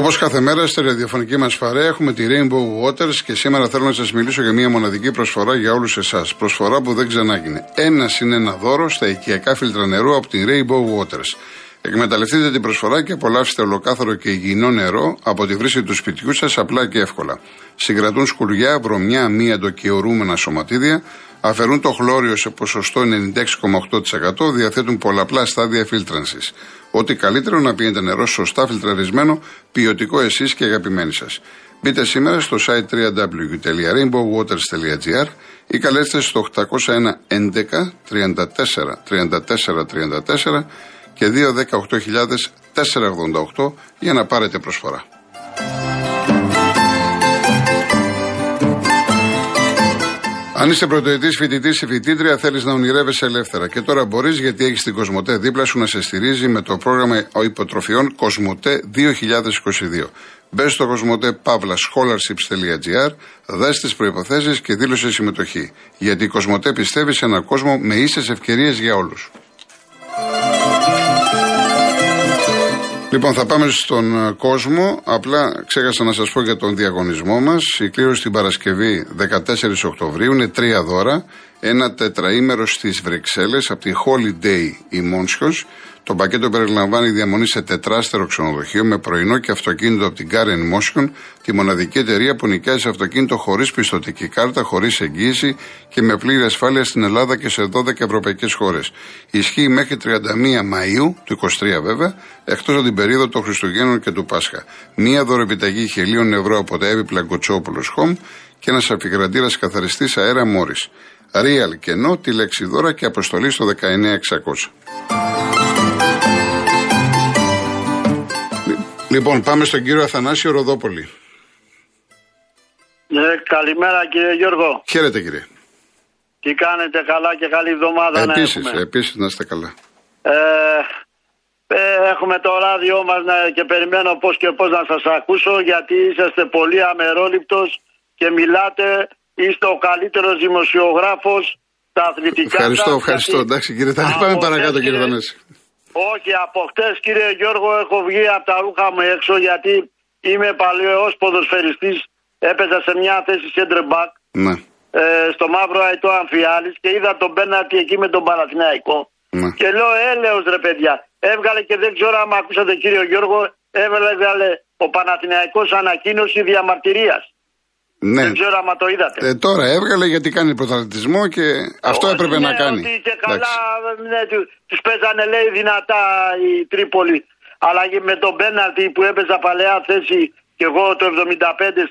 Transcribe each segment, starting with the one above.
Όπως κάθε μέρα στη ραδιοφωνική μας παρέα έχουμε τη Rainbow Waters και σήμερα θέλω να σας μιλήσω για μια μοναδική προσφορά για όλους εσάς. Προσφορά που δεν ξανάγινε. Ένα είναι ένα δώρο στα οικιακά φίλτρα νερού από τη Rainbow Waters. Εκμεταλλευτείτε την προσφορά και απολαύστε ολοκάθαρο και υγιεινό νερό από τη βρύση του σπιτιού σας απλά και εύκολα. Συγκρατούν σκουλιά, βρωμιά, μίαντο και ορούμενα σωματίδια, αφαιρούν το χλώριο σε ποσοστό 96,8%, διαθέτουν πολλαπλά στάδια φίλτρανσης. Ό,τι καλύτερο να πίνετε νερό σωστά φιλτραρισμένο, ποιοτικό εσείς και αγαπημένοι σας. Μπείτε σήμερα στο site www.rainbowwaters.gr ή καλέστε στο 801 11 34 34 34 και 218.488 για να πάρετε προσφορά. Αν είσαι πρωτοετής φοιτητής ή φοιτήτρια, θέλεις να ονειρεύεσαι ελεύθερα. Και τώρα μπορείς γιατί έχεις την Κοσμοτέ δίπλα σου να σε στηρίζει με το πρόγραμμα υποτροφιών Κοσμοτέ 2022. Μπες στο κοσμοτέ παύλα scholarships.gr, δες τις προποθέσει και δήλωσε συμμετοχή. Γιατί η Κοσμοτέ πιστεύει σε έναν κόσμο με ίσες ευκαιρίες για όλους. Λοιπόν, θα πάμε στον ε, κόσμο. Απλά ξέχασα να σας πω για τον διαγωνισμό μας. Η κλήρωση την Παρασκευή 14 Οκτωβρίου είναι τρία δώρα. Ένα τετραήμερο στις Βρυξέλλες από τη Holiday η Μόνσιος το πακέτο περιλαμβάνει διαμονή σε τετράστερο ξενοδοχείο με πρωινό και αυτοκίνητο από την Car Motion, τη μοναδική εταιρεία που νοικιάζει αυτοκίνητο χωρίς πιστοτική κάρτα, χωρίς εγγύηση και με πλήρη ασφάλεια στην Ελλάδα και σε 12 ευρωπαϊκές χώρες. Ισχύει μέχρι 31 Μαου, του 23 βέβαια, εκτός από την περίοδο των Χριστουγέννων και του Πάσχα. Μία δωρεπιταγή χιλίων ευρώ από τα έπιπλα Γκοτσόπουλο Home και ένας αφιγραντήρας καθαριστής αέρα Μόρις. Real κενό, τη λέξη δώρα και αποστολή στο 19600. Λοιπόν, πάμε στον κύριο Αθανάσιο Ροδόπολη. Ναι, καλημέρα κύριε Γιώργο. Χαίρετε κύριε. Τι κάνετε καλά και καλή εβδομάδα επίσης, να έχουμε. Επίσης, να είστε καλά. Ε, ε, έχουμε το ράδιο μας και περιμένω πώς και πώς να σας ακούσω γιατί είσαστε πολύ αμερόληπτος και μιλάτε, είστε ο καλύτερος δημοσιογράφος στα αθλητικά. Ευχαριστώ, ευχαριστώ. Εντάξει κύριε, θα πάμε παρακάτω κύριε Δανέση. Όχι, από χτες κύριε Γιώργο έχω βγει από τα ρούχα μου έξω γιατί είμαι παλαιός ποδοσφαιριστής. Έπαιζα σε μια θέση center back ναι. ε, στο μαύρο Αϊτό Αμφιάλης και είδα τον πέναντι εκεί με τον Παναθηναϊκό. Ναι. Και λέω έλεος ρε παιδιά. Έβγαλε και δεν ξέρω αν ακούσατε κύριο Γιώργο, έβγαλε ο Παναθηναϊκός ανακοίνωση διαμαρτυρίας. Ναι. Δεν ξέρω αν το είδατε. Ε, τώρα έβγαλε γιατί κάνει πρωταθλητισμό και αυτό Όχι, έπρεπε ναι, να κάνει. Ότι και καλά ναι, του παίζανε λέει δυνατά η Τρίπολη. Αλλά και με τον πέναλτι που έπαιζα παλαιά θέση και εγώ το 75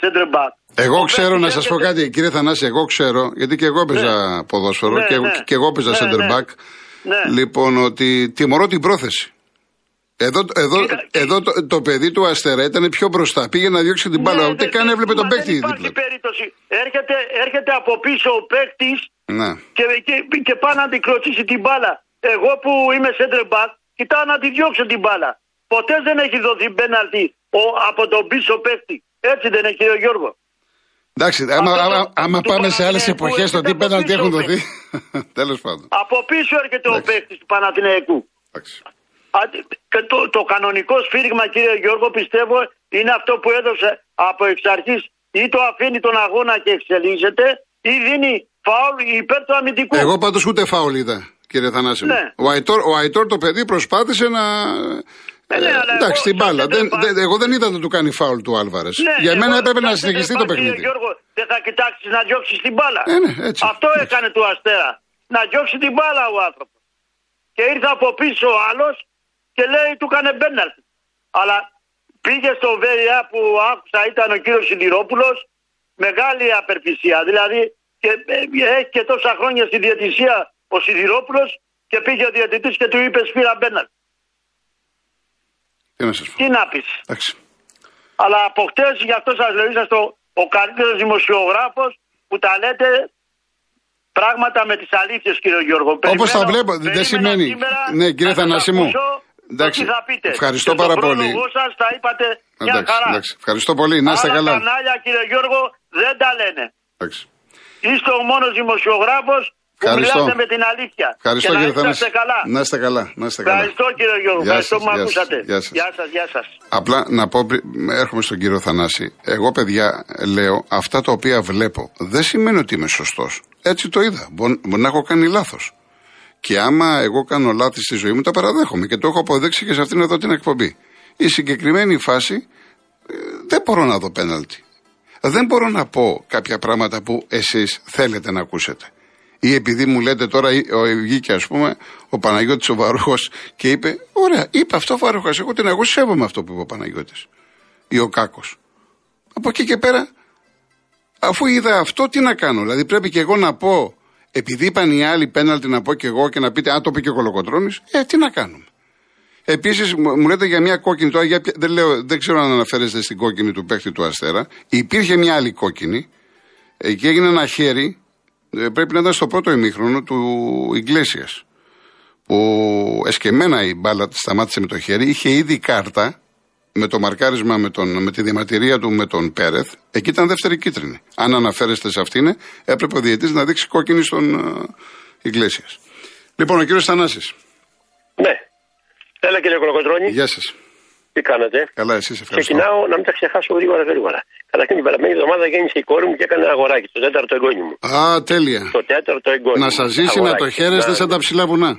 σέντρεμπακ. Εγώ ξέρω να σας πω κάτι, κύριε Θανάση, εγώ ξέρω, γιατί και εγώ έπαιζα ναι. ποδόσφαιρο ναι, και, ναι. και εγώ έπαιζα ναι, center back. Ναι. Λοιπόν, ότι τιμωρώ την πρόθεση. Εδώ, εδώ, εδώ το, το, παιδί του Αστέρα ήταν πιο μπροστά. Πήγε να διώξει την μπάλα. Ναι, Ούτε καν έβλεπε τον παίκτη. Δεν υπάρχει περίπτωση. Έρχεται, έρχεται από πίσω ο παίκτης ναι. και, και, και πάει να την κλωτσίσει την μπάλα. Εγώ που είμαι center back, κοιτάω να τη διώξω την μπάλα. Ποτέ δεν έχει δοθεί πέναλτι από τον πίσω παίκτη. Έτσι δεν έχει ο Γιώργο. Εντάξει, άμα, άμα, άμα πάμε σε άλλες εποχές, το τι πέναλτι έχουν δοθεί. Τέλος πάντων. Από πίσω έρχεται ο παίκτης του Παναθηναϊκού. Το, το κανονικό σφύριγμα κύριε Γιώργο πιστεύω είναι αυτό που έδωσε από εξ αρχής ή το αφήνει τον αγώνα και εξελίσσεται ή δίνει φάουλ υπέρ του αμυντικού. Εγώ πάντως ούτε φάουλ είδα κύριε Θανάση. Ναι. Ο, Αϊτόρ, ο Αϊτόρ το παιδί προσπάθησε να... Ε, ναι, ε, εντάξει, την μπάλα. Δεν, δεν, εγώ δεν είδα να του κάνει φάουλ του Άλβαρες. Ναι, Για μένα έπρεπε να συνεχιστεί το παιχνίδι. Κύριε Γιώργο, δεν θα κοιτάξεις να διώξεις την μπάλα. Ε, ναι, έτσι, Αυτό έτσι. έκανε του Αστέρα. Να διώξει την μπάλα ο άνθρωπος. Και ήρθε από πίσω ο άλλος και λέει του έκανε μπέναλτι. Αλλά πήγε στο ΒΕΙΑ που άκουσα ήταν ο κύριος Σιδηρόπουλος μεγάλη απερπισία. Δηλαδή και, ε, έχει και τόσα χρόνια στη διαιτησία ο Σιδηρόπουλος και πήγε ο διαιτητής και του είπε σφύρα μπέναλτι. Τι να σας πω. Τι να πεις. Εντάξει. Αλλά από χτες γι' αυτό σας λέω είσαστε ο, ο καλύτερος δημοσιογράφος που τα λέτε πράγματα με τις αλήθειες κύριο Γιώργο. Όπως τα βλέπω δεν σημαίνει. ναι κύριε Θανάση μου. Εντάξει, θα πείτε. Ευχαριστώ πάρα πολύ. σας τα είπατε μια εντάξει, χαρά. Εντάξει, ευχαριστώ πολύ. Να είστε καλά. Τα κανάλια, κύριε Γιώργο, δεν τα λένε. Εντάξει. Είστε ο μόνος δημοσιογράφος που μιλάτε με την αλήθεια. Ευχαριστώ και κύριε να είστε καλά. Να είστε καλά. Να είστε καλά. Ευχαριστώ κύριε Γιώργο. Γεια Ευχαριστώ σας, που με γεια σας, ακούσατε. γεια σας. Γεια σας, γεια σας. Απλά να πω, πρι- έρχομαι στον κύριο Θανάση. Εγώ, παιδιά, λέω αυτά τα οποία βλέπω δεν σημαίνει ότι είμαι σωστός. Έτσι το είδα. Μπορεί, μπορεί να έχω κάνει λάθος. Και άμα εγώ κάνω λάθη στη ζωή μου, τα παραδέχομαι και το έχω αποδείξει και σε αυτήν εδώ την εκπομπή. Η συγκεκριμένη φάση ε, δεν μπορώ να δω πέναλτι. Δεν μπορώ να πω κάποια πράγματα που εσείς θέλετε να ακούσετε. Ή επειδή μου λέτε τώρα, ή- ο- βγήκε ας πούμε ο Παναγιώτης ο Βαρούχος και είπε: Ωραία, είπε αυτό ο Βαρούχος. Εγώ την εγώ σέβομαι αυτό που είπε ο Παναγιώτης ή ο Κάκος. Από εκεί και πέρα, αφού είδα αυτό, τι να κάνω. Δηλαδή πρέπει και εγώ να πω, επειδή είπαν οι άλλοι πέναλτι να πω και εγώ και να πείτε, Α, το είπε και ο Κολοκοτρώνης, ε, τι να κάνουμε. Επίσης, μου λέτε για μια κόκκινη τώρα, για, ποια- δεν, λέω, δεν ξέρω αν αναφέρεστε στην κόκκινη του παίκτη του Αστέρα. Υπήρχε μια άλλη κόκκινη ε, και έγινε ένα χέρι, ε, πρέπει να ήταν στο πρώτο ημίχρονο του Ιγκλέσιας. Που εσκεμμένα η μπάλα σταμάτησε με το χέρι, είχε ήδη κάρτα με το μαρκάρισμα με, τον, με τη διαμαρτυρία του με τον Πέρεθ. Εκεί ήταν δεύτερη κίτρινη. Αν αναφέρεστε σε αυτήν, έπρεπε ο διαιτής να δείξει κόκκινη στον uh, Ιγκλέσιας. Λοιπόν, ο κύριος Θανάσης. Ναι. Έλα κύριε Κολοκοτρώνη, Γεια σας. τι κάνετε; Καλά, εσείς ευχαριστώ. Ξεκινάω να μην τα ξεχάσω γρήγορα γρήγορα. Καταρχήν την περασμένη εβδομάδα γέννησε η κόρη μου και έκανε ένα αγοράκι, το τέταρτο εγγόνι μου. Α, τέλεια. Το τέταρτο εγγόνι. Να μου. σας ζήσει, να το Αγοράκι. χαίρεστε Να- σαν τα ψηλά βουνά.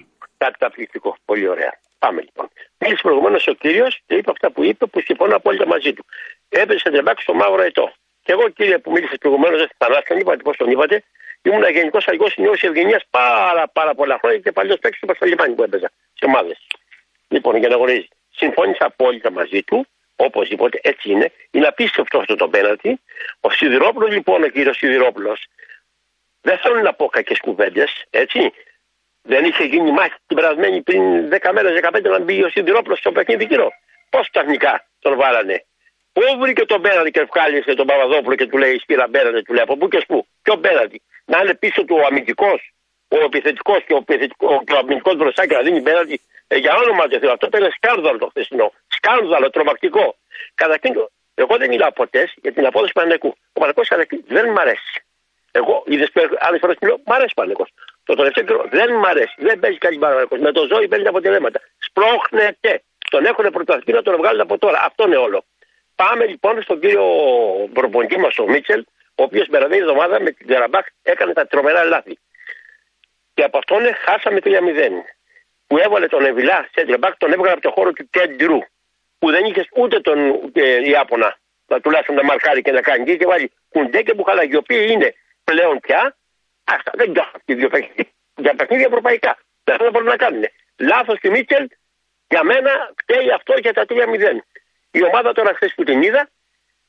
Καταπληκτικό. Πολύ ωραία. Πάμε λοιπόν. Μίλησε προηγουμένως ο κύριος και είπε αυτά που είπε που συμφωνώ απόλυτα μαζί του. Έπεσε τρεμπάκ στο μαύρο ετώ. Και εγώ κύριε που μίλησες προηγουμένως, δεν θα τον είπατε πώς τον είπατε, ήμουν γενικός αργός νέος Ευγενίας πάρα, πάρα πολλά χρόνια και παλιός παίκτης του Πασταλιμάνι που έπαιζα σε ομάδες. Λοιπόν, για να γνωρίζεις. Συμφώνησα απόλυτα μαζί του, οπωσδήποτε, έτσι είναι. Είναι απίστευτο αυτό το πέναλτι. Ο Σιδηρόπουλος, λοιπόν, ο κύριος Σιδηρόπουλος, δεν θέλω να πω κακές κουβέντες, έτσι. Δεν είχε γίνει μάχη την περασμένη πριν 10 μέρες, 15 να μπει ο Σιδηρόπουλο στο παιχνίδι γύρω. Πώς τεχνικά τον βάλανε. Πού βρήκε τον πέναλτι και ευκάλισε τον Παπαδόπουλο και του λέει Σπύρα πέναλτι, του λέει από πού και σπου. Ποιο πέναλτι. Να είναι πίσω του ο αμυντικός, ο επιθετικός και ο, επιθετικός, και ο αμυντικός μπροστά και να δίνει πέναλτι. Ε, για όνομα του Θεού. Αυτό ήταν σκάνδαλο το χθεσινό. Σκάνδαλο, τρομακτικό. Καταρχήν, εγώ δεν μιλάω ποτές για την απόδοση του Πανεκού. Ο Πανεκού καταρχήν δεν μ' αρέσει. Εγώ, είδες άλλες φορές μιλάω, μ' αρέσει Πανεκό. Το τελευταίο καιρό δεν μ' αρέσει. Δεν παίζει καλή Πανεκό. Με το ζώη παίρνει αποτελέσματα. Σπρώχνεται. Τον έχουν πρωταθλητή να τον βγάλουν από τώρα. Αυτό είναι όλο. Πάμε λοιπόν στον κύριο προπονητή μας, ο Μίτσελ, ο οποίος την περασμένη εβδομάδα με την Τεραμπάκ έκανε τα τρομερά λάθη. Και από αυτόν χάσαμε 3-0. Που έβαλε τον Εβιλά σε Τεραμπάκ, τον έβγαλε από το χώρο του κέντρου. Που δεν είχε ούτε τον ε, Ιάπωνα να τουλάχιστον να μαρκάρει και να κάνει. Και είχε βάλει κουντέ και μπουχαλάκι, οι οποίοι είναι πλέον πια. Αυτά δεν κάνουν αυτοί οι δύο παιχνίδια. Για παιχνίδια ευρωπαϊκά. Δεν θα μπορούν να κάνουν. Λάθος του Μίτσελ, για μένα φταίει αυτό για τα 3-0. Η ομάδα τώρα χθες που την είδα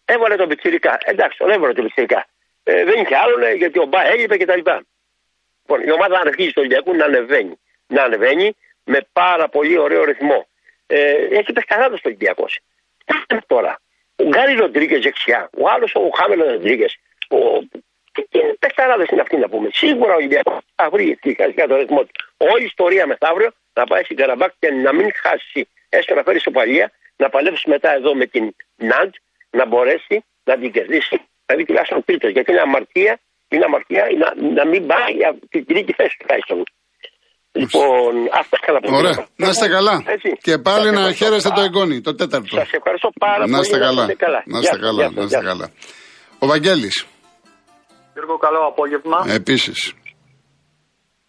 έβαλε τον Πιτσυρικά. Εντάξει, τον έβαλε τον Πιτσυρικά. Ε, δεν είχε άλλον ε, γιατί ο Μπα έλειπε κτλ. Λοιπόν, η ομάδα αν αρχίζει του Ολυμπιακού να ανεβαίνει. Να ανεβαίνει με πάρα πολύ ωραίο ρυθμό. Ε, έχει παιχταράδε το Ολυμπιακό. τώρα. Ο Γκάρι Ροντρίγκες δεξιά. Ο άλλος ο Χάμελος Ροντρίγκες. Ο... Τι παιχταράδε είναι αυτοί να πούμε. Σίγουρα ο Ολυμπιακός θα βρει φυσικά το ρυθμό του. Όλη η ιστορία μεθαύριο να πάει στην Καραμπάκ και να μην χάσει έστω να φέρει σοπαλία, να παλέψει μετά εδώ με την Ναντ, να μπορέσει να την κερδίσει. Δηλαδή τουλάχιστον τρίτος. Γιατί είναι αμαρτία, είναι αμαρτία να, να μην πάει από την τρίτη θέση τουλάχιστον. Λοιπόν, αυτά καλά που Ωραία. Να είστε καλά. Έτσι. Και πάλι Σας να ευχαριστώ χαίρεστε το πάρα- εγγόνι, το τέταρτο. Σας ευχαριστώ πάρα πολύ. Να είστε καλά. είστε καλά. Να είστε Γεια σας, καλά. γεια σας, Να είστε γεια σας. καλά. Ο Βαγγέλης, Γιώργο, καλό απόγευμα. επίσης.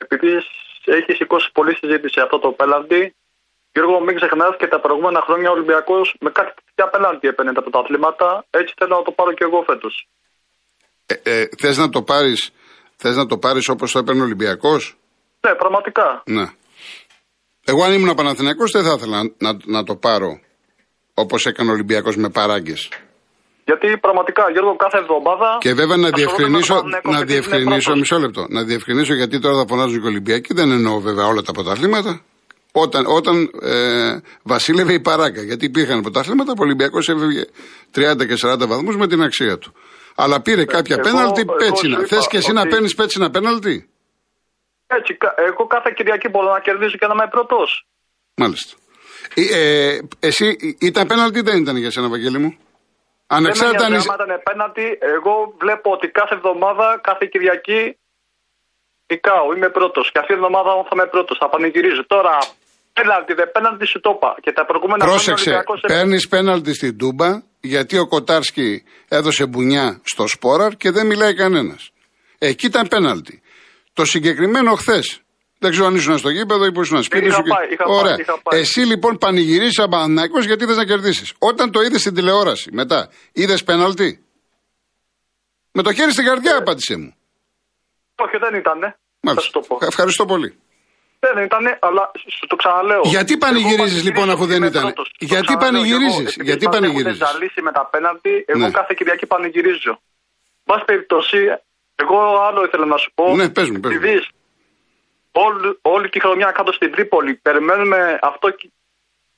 Επειδή έχεις σηκώσει πολλή συζήτηση αυτό το πέναλτι, Γιώργο, μην ξεχνάς και τα προηγούμενα χρόνια ο Ολυμπιακός με κάτι τέτοια πέναλτι έπαιρνε τα πρωταθλήματα. Έτσι θέλω να το πάρω και εγώ φέτος. Ε, ε, θες να το πάρεις, θες να το πάρεις όπως το έπαιρνε ο Ολυμπιακός; Ναι, πραγματικά. Ναι. Εγώ αν ήμουν Παναθηναϊκός δεν θα ήθελα να, να, να το πάρω όπως έκανε ο Ολυμπιακός με παράγκες. Γιατί πραγματικά, Γιώργο, κάθε εβδομάδα. Και βέβαια να ασχολούμαι με τον διευκρινίσω, Παναθηναϊκό να επειδή είναι διευκρινίσω πρώτος. μισό λεπτό. Να διευκρινίσω γιατί τώρα θα φωνάζουν και οι Ολυμπιακοί. Δεν εννοώ βέβαια όλα τα πρωταθλήματα. Όταν, όταν ε, βασίλευε η παράγκα. Γιατί υπήρχαν πρωταθλήματα που ο Ολυμπιακός έβγαινε 30 και 40 βαθμούς με την αξία του. Αλλά πήρε κάποια εγώ- πέναλτι εγώ πέτσινα. σου Θε είπα και εσύ να ότι- παίρνεις πέτσινα πέναλτι; Έτσι, κα- εγώ κάθε Κυριακή μπορώ να κερδίσω και να είμαι πρώτος. Μάλιστα. Ε, ε, εσύ ήταν πέναλτι ή δεν ήταν για σένα, Βαγγέλη μου; Δεν με Ανεξάρτητα αν νοιάζει είσαι. άμα ήταν πέναλτι. Εγώ βλέπω ότι κάθε εβδομάδα, κάθε Κυριακή νικάω, είμαι πρώτος. Και αυτή την εβδομάδα θα είμαι πρώτος. Θα πανηγυρίζω. Τώρα, πέναλτι, δεν πέναλτι σου το είπα. Και τα προηγούμενα Πρόσεξε, χρόνια ο Ολυμπιακός παίρνεις πέναλτι στην Τούμπα γιατί ο Κοτάρσκι έδωσε μπουνιά στο Σπόραρ και δεν μιλάει κανένας. Εκεί ήταν πέναλτι. Το συγκεκριμένο χθες. Δεν ξέρω αν ήσουν στο γήπεδο ή που ήσουν σπίτι Είχα σου. και- πάει, είχα πάει, Ωραία. είχα πάει. Εσύ λοιπόν πανηγυρίζεις σαν Παναθηναϊκός γιατί θε να κερδίσεις. Όταν το είδες στην τηλεόραση μετά, είδες πέναλτι; Με το χέρι στην καρδιά απάντησέ μου. Όχι, δεν ήταν. Θα σου το πω. Ευχαριστώ πολύ. Δεν ήταν, αλλά σου το ξαναλέω. Γιατί πανηγυρίζεις, Εγώ πανηγυρίζω λοιπόν, αφού ότι δεν είμαι ήταν; πρώτος. Το Γιατί ξαναλέω, πανηγυρίζεις; εγώ, επειδή Γιατί μας πανηγυρίζεις; Έχουν ζαλίσει με τα πέναλτι, εγώ Ναι. κάθε Κυριακή πανηγυρίζω. Μπας περιπτώσει, εγώ άλλο ήθελα να σου πω. Ναι, πες μου, πες μου. Επειδή όλη, όλη τη χρονιά κάτω στην Τρίπολη περιμένουμε αυτό κι-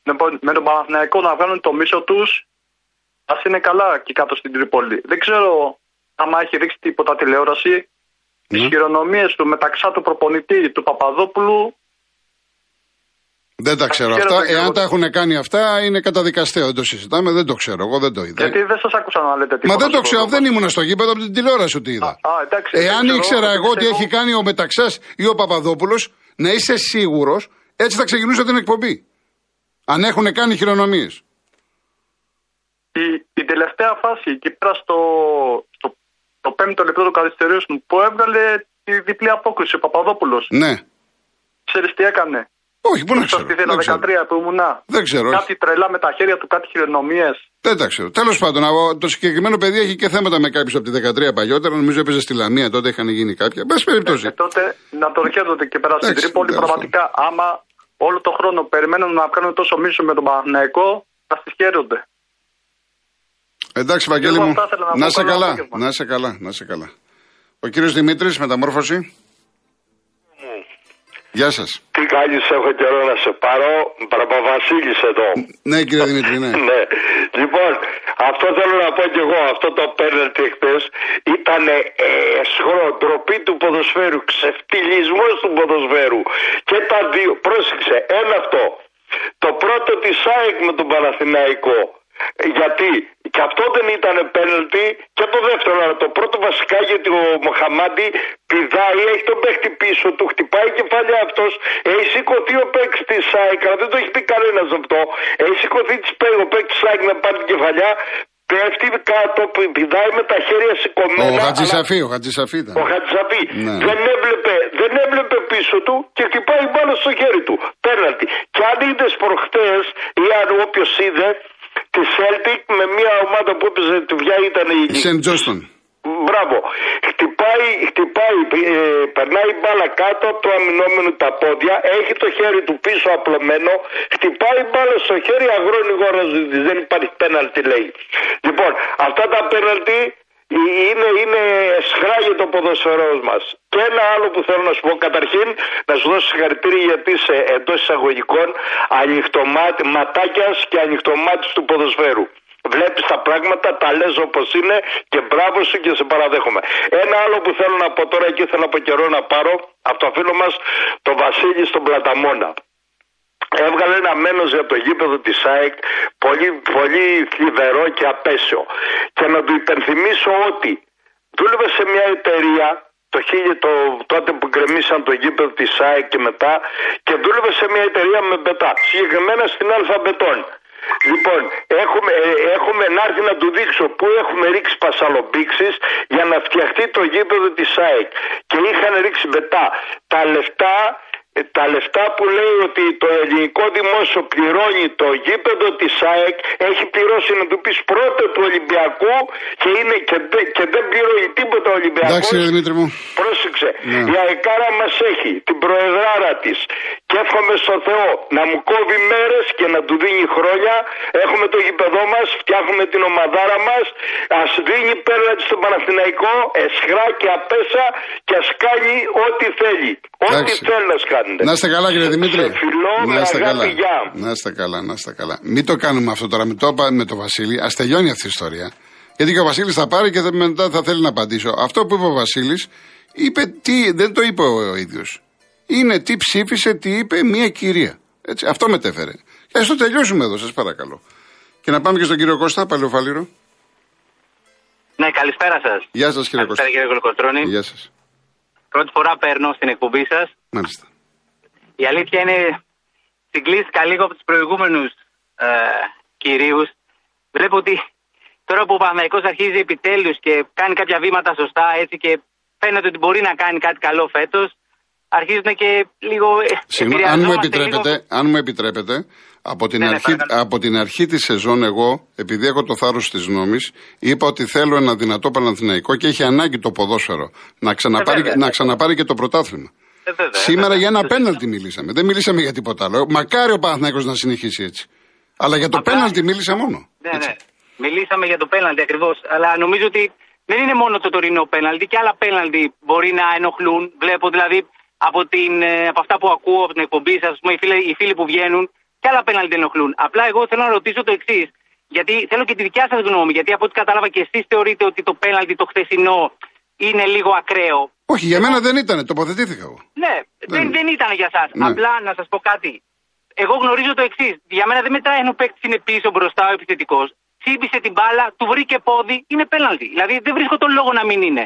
με- με τον Παναθηναϊκό να βγάλουν το μίσο τους ας είναι καλά εκεί κάτω στην Τρίπολη. Δεν ξέρω άμα έχει ρίξει τίποτα τηλεόραση. Τις Ναι. χειρονομίες του μεταξύ του προπονητή του Παπαδόπουλου Δεν τα ξέρω Χαίρομαι αυτά. και Εάν εγώ. τα έχουν κάνει αυτά, είναι καταδικαστέο. Δεν το συζητάμε, δεν το ξέρω. Εγώ δεν το είδα. Γιατί δεν σας άκουσα να λέτε τίποτα. Μα δεν το στο ξέρω, πρόγραμμα. δεν ήμουν στο γήπεδο από την τηλεόραση ότι είδα. Α, α, εντάξει, δεν Εάν ξέρω, ήξερα δεν εγώ ότι πιστεύω. έχει κάνει ο Μεταξάς ή ο Παπαδόπουλος, να είσαι σίγουρος, έτσι θα ξεκινούσα την εκπομπή. Αν έχουν κάνει χειρονομίες. Η, η τελευταία φάση εκεί πέρα στο, στο το πέμπτο λεπτό του καθυστερήσεων που έβγαλε τη διπλή απόκριση ο Παπαδόπουλος. Ναι. Ξέρεις τι έκανε; Όχι, πού να Στο ξέρω. στη Δεν ξέρω. 13 που ήμουνα. Δεν ξέρω, όχι. Κάτι τρελά με τα χέρια του, κάτι χειρονομίες. Δεν τα ξέρω. Τέλος πάντων, αγώ- το συγκεκριμένο παιδί έχει και θέματα με κάποιους από τη 13 παλιότερα. Νομίζω έπαιζε στη Λαμία τότε, είχαν γίνει κάποια. Μπε περιπτώσει. Και τότε να τον χαίρονται και πέρα στην Εντάξει, Τρίπολη. τέλος Πραγματικά, άμα όλο το χρόνο περιμένουν να κάνουν τόσο μίσο με τον Παναθηναϊκό, θα στη χαίρονται. Εντάξει, Βαγγέλη Εγώ μου. αυτά ήθελα να Να πω. σε Καλό καλά. απόγευμα. Να σε καλά. Να σε καλά. Ο κύριος Δημήτρης, μεταμόρφωση. Γεια σας. Τι κάνεις, έχω καιρό να σε πάρω. Παραπαβασίλης εδώ. Ναι, κύριε Δημήτρη, ναι. ναι. Λοιπόν, αυτό θέλω να πω κι εγώ. Αυτό το πέναλτι εχθέ ήταν ε, ντροπή του ποδοσφαίρου. Ξεφτυλισμός του ποδοσφαίρου. Και τα δύο. Πρόσεξε. Ένα αυτό. Το πρώτο της ΑΕΚ με τον Παναθηναϊκό. Ε, Γιατί; Και αυτό δεν ήταν πέναλτι και το δεύτερο, αλλά το πρώτο βασικά γιατί ο Μοχαμάντη πηδάει, έχει τον παίχτη πίσω του, χτυπάει κεφάλια αυτός, έχει σηκωθεί ο παίκτης της ΑΕΚ, αλλά δεν το έχει πει κανένας αυτό. Έχει σηκωθεί της παί- ο παίκτης της ΑΕΚ να πάρει την κεφαλιά, πέφτει κάτω, πηδάει με τα χέρια Ο σηκωμένα. αλλά- Χατζησαφή, ο Χατζησαφή ήταν. ο Χατζησαφή Ναι. δεν, έβλεπε, δεν έβλεπε πίσω του και χτυπάει μπάλα στο χέρι του. Πέναλτι. Και αν είδες προχτές, ή αν όποιος είδε, τη Celtic με μια ομάδα που έπαιζε, ποια ήταν η. Η Σεντ Τζόστον. Μπράβο. Χτυπάει, χτυπάει, ε, περνάει η μπάλα κάτω από το αμυνόμενο τα πόδια, έχει το χέρι του πίσω απλωμένο, χτυπάει η μπάλα στο χέρι, αγρώνει γόρα δεν υπάρχει πέναλτι λέει. Λοιπόν, αυτά τα πέναλτι είναι, είναι σχρά για το ποδοσφαιρό μας. Και ένα άλλο που θέλω να σου πω, καταρχήν να σου δώσω συγχαρητήρια γιατί είσαι εντός εισαγωγικών ανοιχτομάτι, ματάκιας και ανοιχτομάτι του ποδοσφαίρου. Βλέπεις τα πράγματα, τα λες όπως είναι και μπράβο σου και σε παραδέχομαι. Ένα άλλο που θέλω να πω τώρα και ήθελα από καιρό να πάρω από το φίλο μας τον Βασίλη στον Πλαταμόνα. Έβγαλε ένα μένος για το γήπεδο της ΑΕΚ πολύ, πολύ θλιβερό και απέσιο. Και να του υπενθυμίσω ότι δούλευε σε μια εταιρεία το, χίλιο- το, τότε που γκρεμίσαν το γήπεδο της ΑΕΚ και μετά και δούλευε σε μια εταιρεία με μπετά, συγκεκριμένα στην Αλφαμπετών. Λοιπόν, έχουμε, ε, έχουμε να έρθει να του δείξω πού έχουμε ρίξει πασαλομπήξεις για να φτιαχτεί το γήπεδο της ΑΕΚ. Και είχαν ρίξει μπετά. Τα λεφτά ε, τα λεφτά που λέει ότι το ελληνικό δημόσιο πληρώνει το γήπεδο της ΑΕΚ έχει πληρώσει να του πεις πρώτο του Ολυμπιακού και, είναι και, δε- και δεν πληρώνει τίποτα ο Ολυμπιακός. Εντάξει, κύριε Δημήτρη μου. Πρόσεξε, Ναι. η αεκάρα μας έχει την προεδράρα της και εύχομαι στο Θεό να μου κόβει μέρες και να του δίνει χρόνια. Έχουμε το γήπεδό μας, φτιάχνουμε την ομαδάρα μας. Α δίνει πέραντι στον Παναθηναϊκό, εσχρά και απέσα και ας κάνει ό,τι θέλει. Ό,τι Εντάξει. θέλει να κάνετε. Να είστε καλά, κύριε Δημήτρη. Σε φιλώ, με Να είστε αγάπη, καλά. γεια. Να είστε καλά, να είστε καλά. Μην το κάνουμε αυτό τώρα. Μην το είπα με τον Βασίλη. Α τελειώνει αυτή η ιστορία. Γιατί και ο Βασίλης θα πάρει και θα- μετά θα θέλει να απαντήσω. Αυτό που είπε ο Βασίλης, είπε τι, δεν το είπε ο ίδιος. Είναι τι ψήφισε, τι είπε μια κυρία. Έτσι, αυτό μετέφερε. Και ας το τελειώσουμε εδώ, σας παρακαλώ. Και να πάμε και στον κύριο Κώστα, Παλαιοφάλιρο. Ναι, καλησπέρα σας. Γεια σας, κύριε Κώστα. Καλησπέρα κύριε Γλυκοτρώνη. Γεια σας. Πρώτη φορά παίρνω στην εκπομπή σας. Μάλιστα. Η αλήθεια είναι συγκλήθηκα λίγο από τους προηγούμενους ε, κυρίους. Βλέπω ότι τώρα που ο Παναγικό αρχίζει επιτέλους και κάνει κάποια βήματα σωστά έτσι και φαίνεται ότι μπορεί να κάνει κάτι καλό φέτος, αρχίζουν και λίγο. ε, Συγγνώμη, αν μου επηρεαζόμαστε επιτρέπετε, λίγο. αν μου επιτρέπετε, από την, Ναι, ναι, αρχή, παρακαλώ. από την αρχή της σεζόν εγώ, επειδή έχω το θάρρος της νόμης, είπα ότι θέλω ένα δυνατό Παναθηναϊκό και έχει ανάγκη το ποδόσφαιρο να ξαναπάρει, βέβαια, να ναι. ξαναπάρει και το πρωτάθλημα. Ε, βέβαια, Σήμερα βέβαια. για ένα πέναλτι μιλήσαμε. Δεν μιλήσαμε για τίποτα άλλο. Μακάρι ο Παναθηναϊκός να συνεχίσει έτσι. Αλλά για το Απλά- πέναλτι μίλησα μόνο. Ναι, Έτσι. ναι. Μιλήσαμε για το πέναλτι ακριβώς. Αλλά νομίζω ότι δεν είναι μόνο το τωρινό πέναλτι και άλλα πέναλτι μπορεί να ενοχλούν. Βλέπω δηλαδή από, την, ε, από αυτά που ακούω από την εκπομπή σας, οι φίλοι, οι φίλοι που βγαίνουν, και άλλα πέναλτι ενοχλούν. Απλά εγώ θέλω να ρωτήσω το εξής. Γιατί θέλω και τη δικιά σας γνώμη. Γιατί από ό,τι κατάλαβα και εσείς θεωρείτε ότι το πέναλτι το χθεσινό είναι λίγο ακραίο. Όχι, για μένα δεν ήταν. Τοποθετήθηκα εγώ. Ναι, δεν, Δεν- δεν ήταν για εσά. Ναι. Απλά να σας πω κάτι. Εγώ γνωρίζω το εξής. Για μένα δεν μετράει αν ο παίκτης είναι πίσω, μπροστά, ο επιθετικός. Τσίμπησε την μπάλα, του βρήκε πόδι, είναι πέναλτι. Δηλαδή δεν βρίσκω τον λόγο να μην είναι.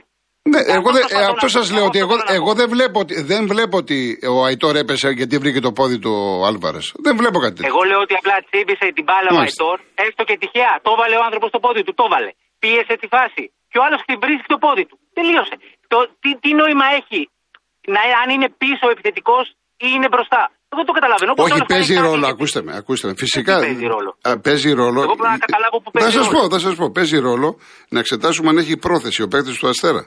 Ναι, Αυτό εγώ, δεν- προσπαθώ ε, να αυτό πω, σας λέω αυτό ότι εγώ, θέλω να πω. εγώ δεν, βλέπω, ότι- δεν βλέπω ότι ο Αϊτόρ έπεσε γιατί βρήκε το πόδι του Άλβαρες. Δεν βλέπω κάτι τέτοιο. Εγώ λέω ότι απλά τσίμπησε την μπάλα ο Μάλιστα. Αϊτόρ, έστω και τυχαία. Το έβαλε ο άνθρωπος στο πόδι του, το έβαλε. Πίεσε τη φάση. Και ο άλλος βρίσκει το πόδι του. Τελείωσε. Το, τι, τι νόημα έχει να, αν είναι πίσω ο επιθετικός ή είναι μπροστά. Εγώ το καταλαβαίνω. Όπως Όχι, όλος κάνει παίζει κάτι ρόλο. και- Ακούστε με, ακούστε με. Φυσικά. Τι παίζει ρόλο; Α, παίζει ρόλο. Εγώ πρέπει να καταλάβω που παίζει Θα σας ρόλο. πω, θα σας πω. Παίζει ρόλο να εξετάσουμε αν έχει πρόθεση ο παίκτης του Αστέρα.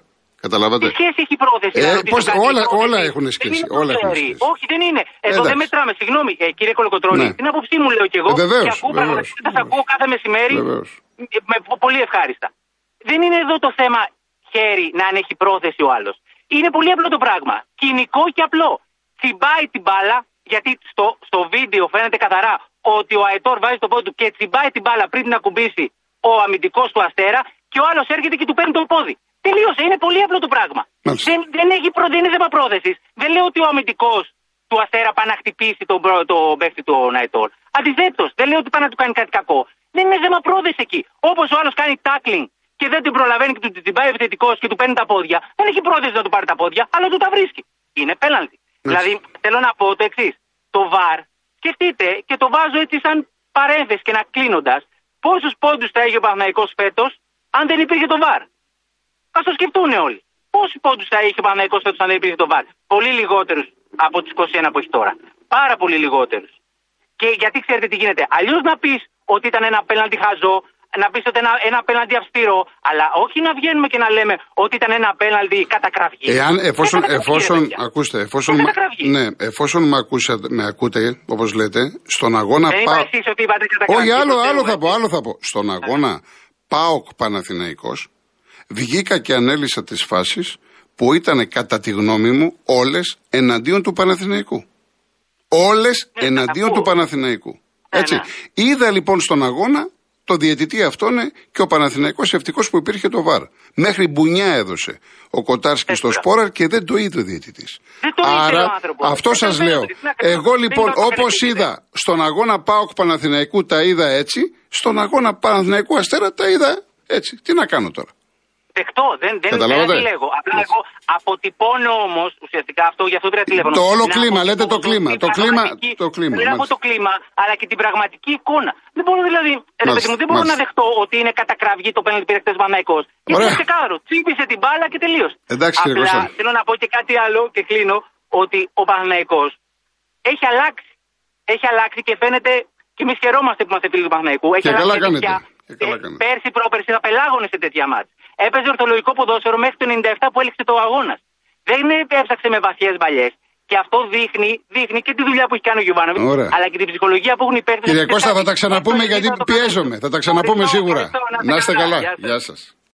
Καταλάβατε; Τι σχέση έχει η πρόθεση. Ε, να ρωτήσω πώς- κάτι, όλα- η πρόθεση. όλα έχουν Δεν σχέση, είναι το όλα έχουν ξέρει. σχέση. Όχι, δεν είναι. Εδώ Εντάξει. δεν μετράμε. Συγγνώμη, ε, κύριε Κολοκοτρώνη, Ναι. την άποψή μου λέω κι εγώ. Ε, βεβαίως, και ακούω βεβαίως, πραγματικά, σα βεβαίως. ακούω κάθε μεσημέρι Βεβαίως. ε, με, πολύ ευχάριστα. Δεν είναι εδώ το θέμα χέρι να αν έχει πρόθεση ο άλλος. Είναι πολύ απλό το πράγμα. Κοινικό και απλό. Τσιμπάει την μπάλα, γιατί στο, στο βίντεο φαίνεται καθαρά ότι ο Αετόρ βάζει το πόδι του και τσιμπάει την μπάλα πριν την ακουμπήσει ο αμυντικός του Αστέρα και ο άλλος έρχεται και του παίρνει το πόδι. Τελείωσε. Είναι πολύ απλό το πράγμα. Μάλιστα. Δεν, δεν, έχει προ, δεν είναι θέμα πρόθεσης. Δεν λέω ότι ο αμυντικός του Αστέρα πάει να χτυπήσει τον, προ- το παίχτη του Ναϊτόρ. Αντιθέτως, δεν λέω ότι πάει να του κάνει κάτι κακό. Δεν είναι θέμα πρόθεσης εκεί. Όπως ο άλλος κάνει tackling και δεν την προλαβαίνει και του την πάει επιθετικός και του παίρνει τα πόδια. Δεν έχει πρόθεση να του πάρει τα πόδια, αλλά του τα βρίσκει. Είναι πέναλτι. Δηλαδή, θέλω να πω το εξής. Το VAR, σκεφτείτε και το βάζω έτσι σαν παρένθεση και να κλείνοντας, πόσους πόντους θα έχει ο Παναγικό φέτος αν δεν υπήρχε το VAR. Α το σκεφτούν όλοι. Πόσοι πόντους θα είχε ο Παναγικό φέτος αν δεν υπήρχε το VAR. Πολύ λιγότερους από του 21 που έχει τώρα. Πάρα πολύ λιγότερους. Και γιατί ξέρετε τι γίνεται. Αλλιώς να πεις ότι ήταν ένα απέναντι χαζό, να πεις ότι ένα, ένα απέναντι αυστηρό, αλλά όχι να βγαίνουμε και να λέμε ότι ήταν ένα απέναντι κατακραυγή. Εάν, εφόσον, Δεν κατακραυγή, εφόσον, ρε παιδιά. ακούστε, εφόσον, Δεν μα- κατακραυγή. ναι, εφόσον με, ακούσατε, με ακούτε, όπως λέτε, στον αγώνα Δεν είπα πάω. εσείς ότι είπατε κατακραυγή. Όχι, άλλο, το άλλο ξέρω, θα έτσι. πω, άλλο θα πω. Στον αγώνα ΠΑΟΚ Παναθηναϊκός βγήκα και ανέλησα τις φάσεις που ήταν κατά τη γνώμη μου όλες εναντίον του Παναθηναϊκού. Όλες Ναι, εναντίον ακούω. του Παναθηναϊκού. Ναι, Έτσι. ναι. Είδα λοιπόν στον αγώνα το διαιτητή αυτόν και ο Παναθηναϊκός ευτυχώς που υπήρχε το ΒΑΡ. Μέχρι μπουνιά έδωσε ο Κοτάρσκι στο Έτσι, Σπόραρ και δεν το είδε ο διαιτητής. Δεν το ήθελε Άρα ο άνθρωπος. αυτό Δεν σας το λέω. ήθελε. Τι να κάνουμε. Εγώ Δεν λοιπόν ήταν το όπως καλύτερο. είδα στον αγώνα ΠΑΟΚ Παναθηναϊκού τα είδα έτσι, στον αγώνα Παναθηναϊκού Αστέρα τα είδα έτσι. Τι να κάνω τώρα. Δεκτό, δεν, δεν, Καταλάβατε; δεν αντιλέγω. Απλά εγώ αποτυπώνω όμως ουσιαστικά αυτό, γι' αυτό πήρα τηλέφωνο. Το όλο Να κλίμα, αποτυπώνω λέτε το κλίμα, την το κλίμα, πραγματική- το κλίμα, Πέρα από μάλιστα. το κλίμα, αλλά και την πραγματική εικόνα. Δεν μπορώ δηλαδή, ρε παιδί μου, δεν μπορώ μάλιστα. να δεχτώ ότι είναι κατακραυγή το πέναλτι πήρε χτε Μαναϊκό. Γιατί Ωραία. είναι ξεκάθαρο. Τσίπησε την μπάλα και τελείωσε. Εντάξει, κύριε Απλά Κώστα. θέλω να πω και κάτι άλλο και κλείνω ότι ο Παναναϊκό έχει αλλάξει. Έχει αλλάξει και φαίνεται και εμείς χαιρόμαστε που είμαστε φίλοι του Παναναϊκού. Έχει Και καλά αλλάξει κάνετε. πια. Και καλά Ε, κάνετε. Πέρσι, πρόπερσι θα πελάγωνε σε τέτοια μάτια. Έπαιζε ορθολογικό ποδόσφαιρο μέχρι το 97 που έληξε το αγώνας. Δεν έψαξε με βαθιές μπαλιές. Και αυτό δείχνει, δείχνει και τη δουλειά που έχει κάνει ο Γιωβάνοβιτς, Ωραία. αλλά και την ψυχολογία που έχουν οι παίκτες. Κύριε Κώστα θα τα Και ξαναπούμε κάτι- γιατί θα το κάνουμε. πιέζομαι. Θα τα ξαναπούμε Ευχαριστώ, σίγουρα. ευχαριστώ, Να είστε καλά. Γεια σας. Γεια σας.